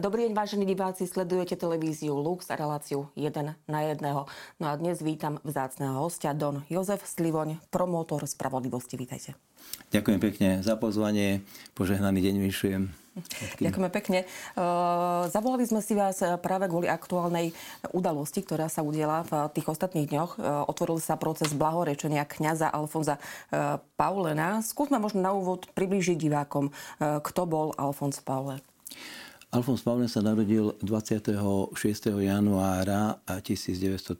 Dobrý deň, vážení diváci, sledujete televíziu Lux a reláciu 1 na 1. No a dnes vítam vzácného hostia Don Jozef Slivoň, promotor spravodlivosti. Vítajte. Ďakujem pekne za pozvanie. Požehnaný deň vyšujem. Ďakujeme pekne. Zavolali sme si vás práve kvôli aktuálnej udalosti, ktorá sa udiela v tých ostatných dňoch. Otvoril sa proces blahorečenia kňaza Alfonza Paulena. Skúsme možno na úvod priblížiť divákom, kto bol Alfons Paule. Alfons Pavlen sa narodil 26. januára 1913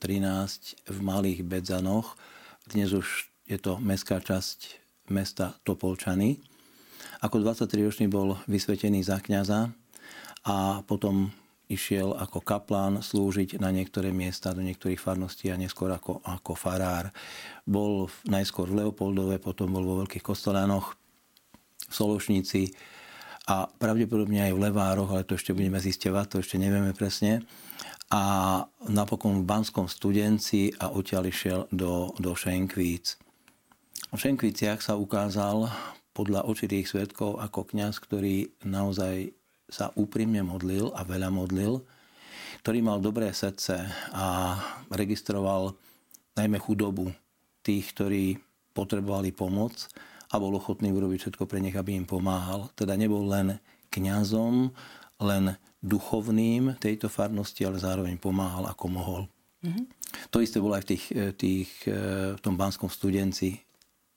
v Malých Bedzanoch. Dnes už je to mestská časť mesta Topolčany. Ako 23-ročný bol vysvetený za kňaza a potom išiel ako kaplán slúžiť na niektoré miesta, do niektorých farností a neskôr ako, ako farár. Bol najskôr v Leopoldove, potom bol vo Veľkých Kostolánoch, v Sološnici, a pravdepodobne aj v Levároch, ale to ešte budeme zisťovať, to ešte nevieme presne. A napokon v Banskom studenci a odtiaľ išiel do, do Šenkvíc. V Šenkvíciach sa ukázal podľa očitých svetkov ako kňaz, ktorý naozaj sa úprimne modlil a veľa modlil, ktorý mal dobré srdce a registroval najmä chudobu tých, ktorí potrebovali pomoc a bol ochotný urobiť všetko pre nich, aby im pomáhal. Teda nebol len kňazom, len duchovným tejto farnosti, ale zároveň pomáhal ako mohol. Mm-hmm. To isté bolo aj v, tých, eh, tých, eh, v tom Banskom studenci.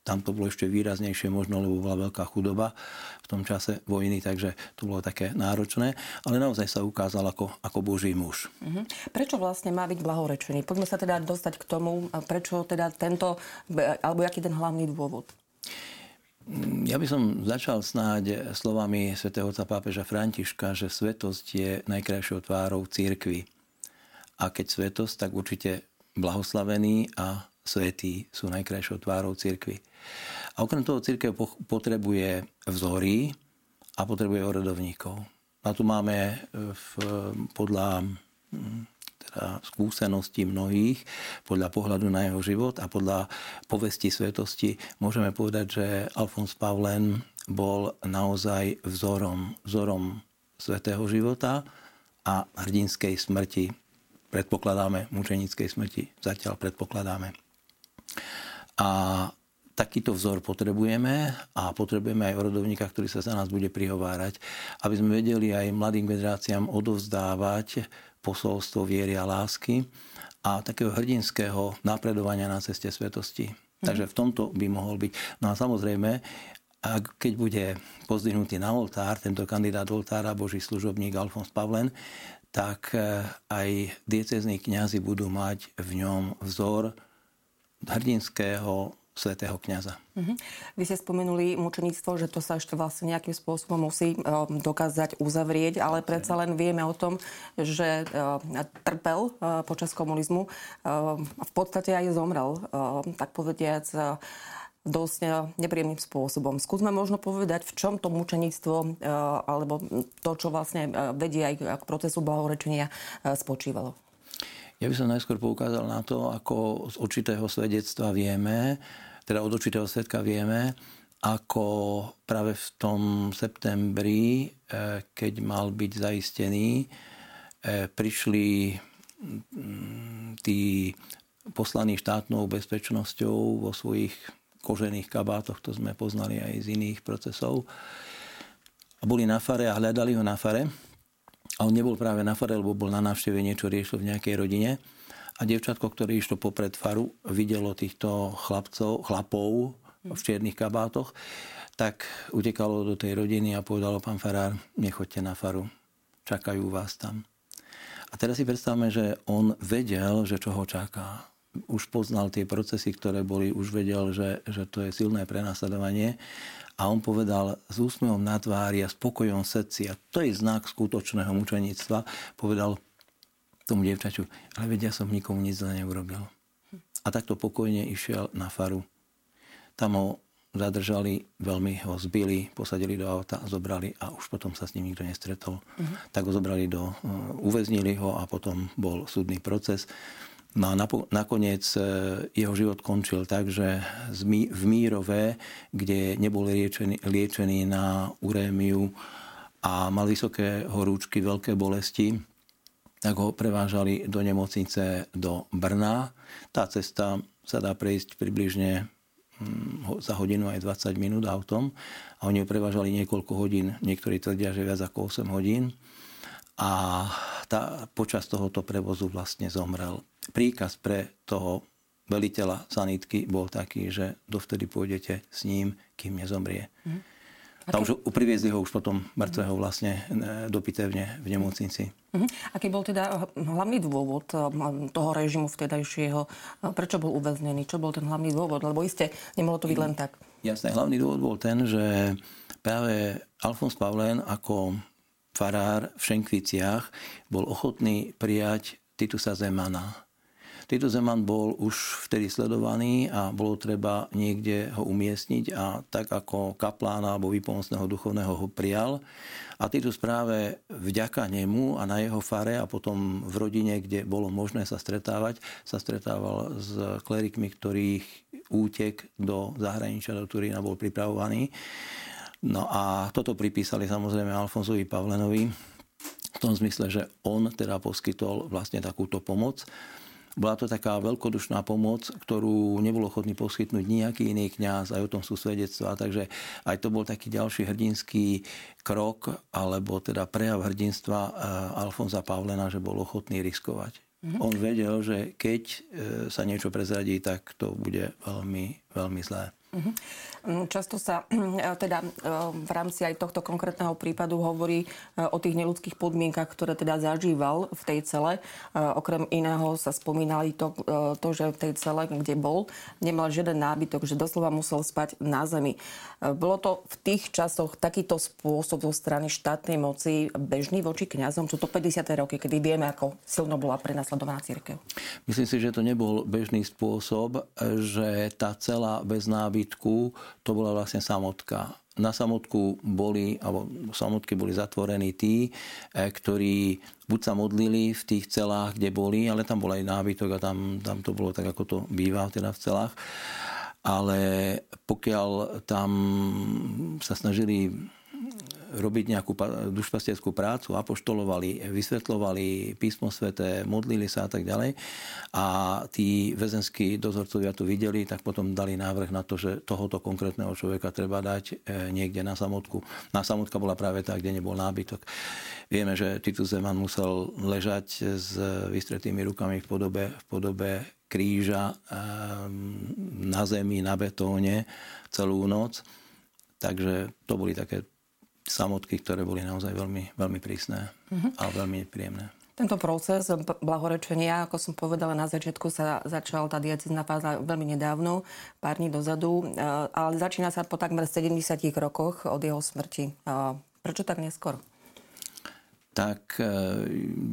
Tam to bolo ešte výraznejšie možno, lebo bola veľká chudoba v tom čase vojny, takže to bolo také náročné. Ale naozaj sa ukázal ako, ako Boží muž. Mm-hmm. Prečo vlastne má byť blahorečený? Poďme sa teda dostať k tomu, prečo teda tento, alebo aký ten hlavný dôvod? Ja by som začal snáď slovami svätého otca pápeža Františka, že svetosť je najkrajšou tvárou církvy. A keď svetosť, tak určite blahoslavený a svetý sú najkrajšou tvárou církvy. A okrem toho církev potrebuje vzory a potrebuje orodovníkov. A tu máme v, podľa hm, teda skúseností mnohých, podľa pohľadu na jeho život a podľa povesti svetosti môžeme povedať, že Alfons Pavlen bol naozaj vzorom, vzorom svetého života a hrdinskej smrti. Predpokladáme, mučenickej smrti zatiaľ predpokladáme. A takýto vzor potrebujeme a potrebujeme aj rodovníka, ktorý sa za nás bude prihovárať, aby sme vedeli aj mladým generáciám odovzdávať posolstvo viery a lásky a takého hrdinského napredovania na ceste svetosti. Mm. Takže v tomto by mohol byť. No a samozrejme, ak keď bude pozdvihnutý na oltár, tento kandidát oltára, Boží služobník Alfons Pavlen, tak eh, aj diecezní kňazi budú mať v ňom vzor hrdinského svetého kniaza. Uh-huh. Vy ste spomenuli mučenictvo, že to sa ešte vlastne nejakým spôsobom musí uh, dokázať uzavrieť, ale predsa len vieme o tom, že uh, trpel uh, počas komunizmu a v podstate aj zomrel, tak povediac, dosť nepríjemným spôsobom. Skúsme možno povedať, v čom to mučenictvo alebo to, čo vlastne vedie aj k procesu blahorečenia spočívalo. Ja by som najskôr poukázal na to, ako z určitého svedectva vieme, teda od určitého svetka vieme, ako práve v tom septembri, e, keď mal byť zaistený, e, prišli mm, tí poslaní štátnou bezpečnosťou vo svojich kožených kabátoch, to sme poznali aj z iných procesov, a boli na fare a hľadali ho na fare on nebol práve na fare, lebo bol na návšteve, niečo riešil v nejakej rodine. A devčatko, ktoré išlo popred faru, videlo týchto chlapcov, chlapov v čiernych kabátoch, tak utekalo do tej rodiny a povedalo, pán farár, nechoďte na faru, čakajú vás tam. A teraz si predstavme, že on vedel, že čo ho čaká. Už poznal tie procesy, ktoré boli, už vedel, že, že to je silné prenasledovanie a on povedal s úsmevom na tvári a spokojom srdci, a to je znak skutočného mučenictva, povedal tomu dievčaťu, ale vedia som nikomu nič zle neurobil. A takto pokojne išiel na faru. Tam ho zadržali, veľmi ho zbili, posadili do auta, zobrali a už potom sa s ním nikto nestretol. Uh-huh. Tak ho zobrali do, uh, uväznili ho a potom bol súdny proces. No a nakoniec e, jeho život končil tak, že v Mírove, kde nebol liečený, liečený na urémiu a mal vysoké horúčky, veľké bolesti, tak ho prevážali do nemocnice do Brna. Tá cesta sa dá prejsť približne hm, za hodinu aj 20 minút autom a oni ho prevážali niekoľko hodín, niektorí tvrdia, že viac ako 8 hodín a tá, počas tohoto prevozu vlastne zomrel. Príkaz pre toho veliteľa sanitky bol taký, že dovtedy pôjdete s ním, kým nezomrie. Mm. Tam už priviezli ho už potom mŕtvého vlastne e, do pitevne v nemocnici. Uh-huh. Aký bol teda hlavný dôvod e, toho režimu vtedajšieho? E, prečo bol uväznený? Čo bol ten hlavný dôvod? Lebo iste nemohlo to byť len tak. Jasné, hlavný dôvod bol ten, že práve Alfons Pavlen ako farár v Šenkviciach bol ochotný prijať Titusa Zemana Tito Zeman bol už vtedy sledovaný a bolo treba niekde ho umiestniť a tak ako kaplána alebo výpomocného duchovného ho prijal. A Titus práve vďaka nemu a na jeho fare a potom v rodine, kde bolo možné sa stretávať, sa stretával s klerikmi, ktorých útek do zahraničia, do Turína bol pripravovaný. No a toto pripísali samozrejme Alfonsovi Pavlenovi v tom zmysle, že on teda poskytol vlastne takúto pomoc. Bola to taká veľkodušná pomoc, ktorú nebol ochotný poskytnúť nejaký iný kňaz, aj o tom sú svedectvá, takže aj to bol taký ďalší hrdinský krok, alebo teda prejav hrdinstva eh, Alfonza Pavlena, že bol ochotný riskovať. Mm-hmm. On vedel, že keď eh, sa niečo prezradí, tak to bude veľmi, veľmi zlé. Mm-hmm. Často sa teda v rámci aj tohto konkrétneho prípadu hovorí o tých neludských podmienkach, ktoré teda zažíval v tej cele. Okrem iného sa spomínali to, to, že v tej cele, kde bol, nemal žiaden nábytok, že doslova musel spať na zemi. Bolo to v tých časoch takýto spôsob zo strany štátnej moci bežný voči kňazom? Sú to 50. roky, kedy vieme, ako silno bola prenasledovaná církev. Myslím si, že to nebol bežný spôsob, že tá celá bez nábytku nábytku, to bola vlastne samotka. Na samotku boli, alebo samotky boli zatvorení tí, e, ktorí buď sa modlili v tých celách, kde boli, ale tam bol aj nábytok a tam, tam to bolo tak, ako to býva teda v celách. Ale pokiaľ tam sa snažili robiť nejakú dušpastierskú prácu, apoštolovali, vysvetľovali písmo sveté, modlili sa a tak ďalej. A tí väzenskí dozorcovia to videli, tak potom dali návrh na to, že tohoto konkrétneho človeka treba dať e, niekde na samotku. Na samotka bola práve tá, kde nebol nábytok. Vieme, že Titus Zeman musel ležať s vystretými rukami v podobe, v podobe kríža na zemi, na betóne celú noc. Takže to boli také samotky, ktoré boli naozaj veľmi, veľmi prísne uh-huh. a veľmi príjemné. Tento proces blahorečenia, ako som povedala na začiatku, sa začal tá diacizná fáza veľmi nedávno, pár dní dozadu, e, ale začína sa po takmer 70 rokoch od jeho smrti. E, prečo tak neskoro? Tak e,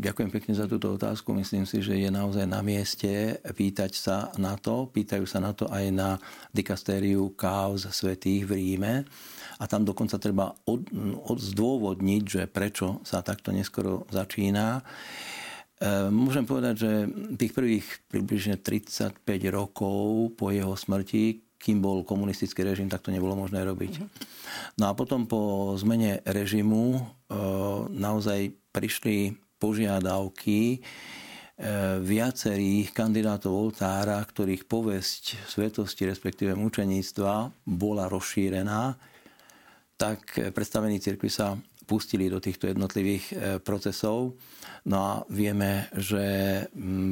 ďakujem pekne za túto otázku. Myslím si, že je naozaj na mieste pýtať sa na to. Pýtajú sa na to aj na dikastériu káuz svetých v Ríme a tam dokonca treba od, od zdôvodniť, že prečo sa takto neskoro začína. E, môžem povedať, že tých prvých približne 35 rokov po jeho smrti, kým bol komunistický režim, tak to nebolo možné robiť. No a potom po zmene režimu e, naozaj prišli požiadavky e, viacerých kandidátov oltára, ktorých povesť svetosti, respektíve mučeníctva bola rozšírená tak predstavení cirkvi sa pustili do týchto jednotlivých e, procesov. No a vieme, že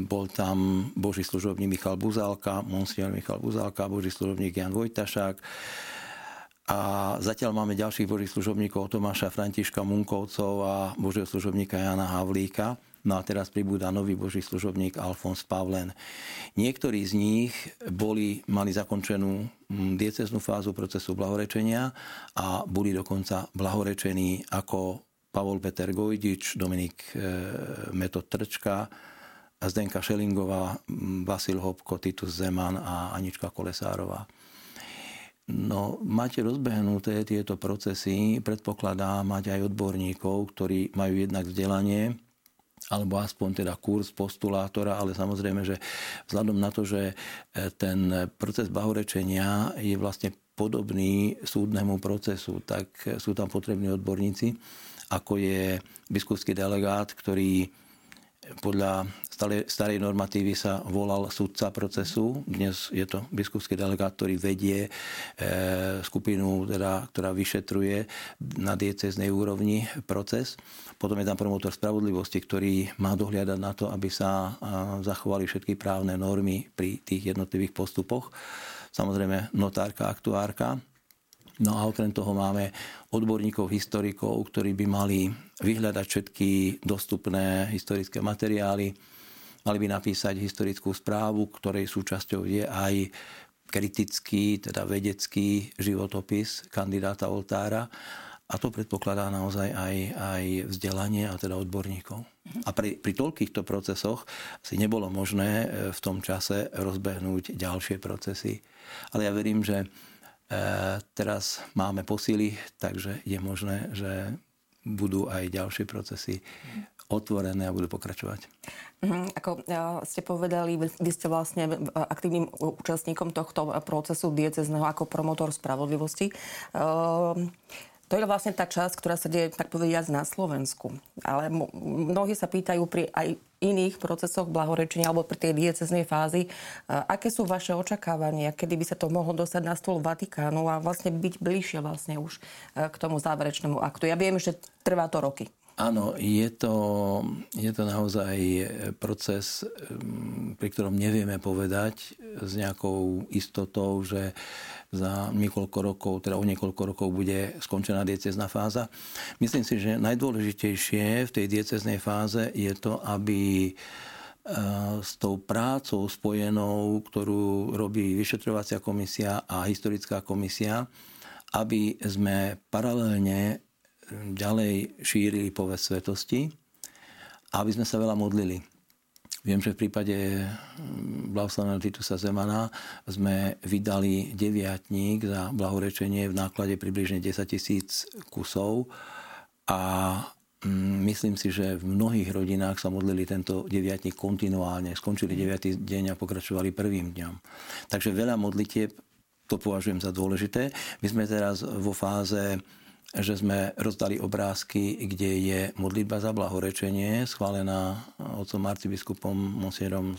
bol tam Boží služobník Michal Buzálka, monsignor Michal Buzálka, Boží služobník Jan Vojtašák, a zatiaľ máme ďalších božích služobníkov Tomáša Františka Munkovcov a božieho služobníka Jana Havlíka. No a teraz pribúda nový boží služobník Alfons Pavlen. Niektorí z nich boli, mali zakončenú mm, dieceznú fázu procesu blahorečenia a boli dokonca blahorečení ako Pavol Peter Gojdič, Dominik e, Metod Trčka, Zdenka Šelingová, Vasil Hopko, Titus Zeman a Anička Kolesárová. No, máte rozbehnuté tieto procesy, predpokladá mať aj odborníkov, ktorí majú jednak vzdelanie, alebo aspoň teda kurz postulátora, ale samozrejme, že vzhľadom na to, že e, ten proces bahorečenia je vlastne podobný súdnemu procesu, tak sú tam potrební odborníci ako je biskupský delegát, ktorý podľa starej normatívy sa volal sudca procesu. Dnes je to biskupský delegát, ktorý vedie e, skupinu, teda, ktorá vyšetruje na dieceznej úrovni proces. Potom je tam promotor spravodlivosti, ktorý má dohliadať na to, aby sa zachovali všetky právne normy pri tých jednotlivých postupoch. Samozrejme notárka, aktuárka No a okrem toho máme odborníkov, historikov, ktorí by mali vyhľadať všetky dostupné historické materiály, mali by napísať historickú správu, ktorej súčasťou je aj kritický, teda vedecký životopis kandidáta oltára. A to predpokladá naozaj aj, aj vzdelanie a teda odborníkov. A pri, pri toľkýchto procesoch si nebolo možné e, v tom čase rozbehnúť ďalšie procesy. Ale ja verím, že teraz máme posily, takže je možné, že budú aj ďalšie procesy otvorené a budú pokračovať. Mm, ako uh, ste povedali, vy, ste vlastne aktívnym účastníkom tohto procesu diecezného ako promotor spravodlivosti. To je vlastne tá časť, ktorá sa deje, tak povediať, na Slovensku. Ale mnohí sa pýtajú pri aj iných procesoch blahorečenia alebo pri tej dieceznej fázi, aké sú vaše očakávania, kedy by sa to mohlo dostať na stôl Vatikánu a vlastne byť bližšie vlastne už e, k tomu záverečnému aktu. Ja viem, že trvá to roky. Áno, je to, je to naozaj proces, pri ktorom nevieme povedať s nejakou istotou, že za niekoľko rokov, teda o niekoľko rokov bude skončená diecezná fáza. Myslím si, že najdôležitejšie v tej dieceznej fáze je to, aby s tou prácou spojenou, ktorú robí vyšetrovacia komisia a historická komisia, aby sme paralelne ďalej šírili povesť svetosti a aby sme sa veľa modlili. Viem, že v prípade mm, blahoslaveného Titusa Zemana sme vydali deviatník za blahorečenie v náklade približne 10 tisíc kusov a mm, myslím si, že v mnohých rodinách sa modlili tento deviatník kontinuálne. Skončili deviatý deň a pokračovali prvým dňom. Takže veľa modlitieb to považujem za dôležité. My sme teraz vo fáze že sme rozdali obrázky, kde je modlitba za blahorečenie, schválená otcom arcibiskupom Monsierom,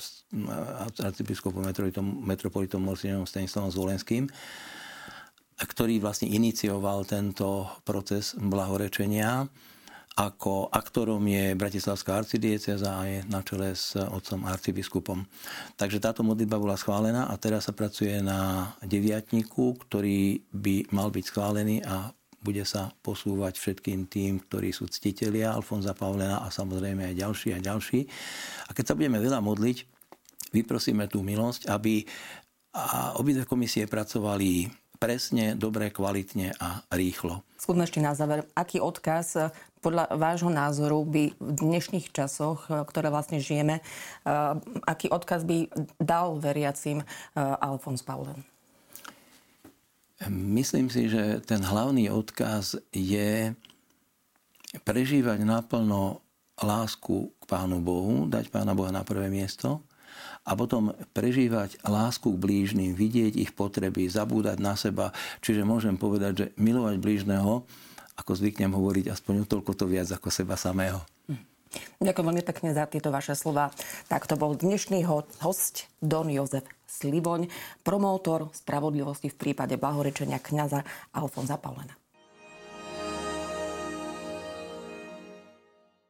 arcibiskupom metropolitom, metropolitom Monsierom Stanislavom Zvolenským, ktorý vlastne inicioval tento proces blahorečenia. Ako aktorom je Bratislavská arcidieceza a je na čele s otcom arcibiskupom. Takže táto modlitba bola schválená a teraz sa pracuje na deviatniku, ktorý by mal byť schválený a bude sa posúvať všetkým tým, ktorí sú ctitelia Alfonza Pavlena a samozrejme aj ďalší a ďalší. A keď sa budeme veľa modliť, vyprosíme tú milosť, aby a obidve komisie pracovali presne, dobre, kvalitne a rýchlo. Skúsme ešte na záver, aký odkaz podľa vášho názoru by v dnešných časoch, ktoré vlastne žijeme, aký odkaz by dal veriacim Alfons Paulen? Myslím si, že ten hlavný odkaz je prežívať naplno lásku k Pánu Bohu, dať Pána Boha na prvé miesto a potom prežívať lásku k blížnym, vidieť ich potreby, zabúdať na seba. Čiže môžem povedať, že milovať blížneho, ako zvyknem hovoriť, aspoň toľko to viac ako seba samého. Ďakujem veľmi pekne za tieto vaše slova. Tak to bol dnešný host Don Jozef Slivoň, promótor spravodlivosti v prípade blahorečenia kňaza Alfonza Paulena.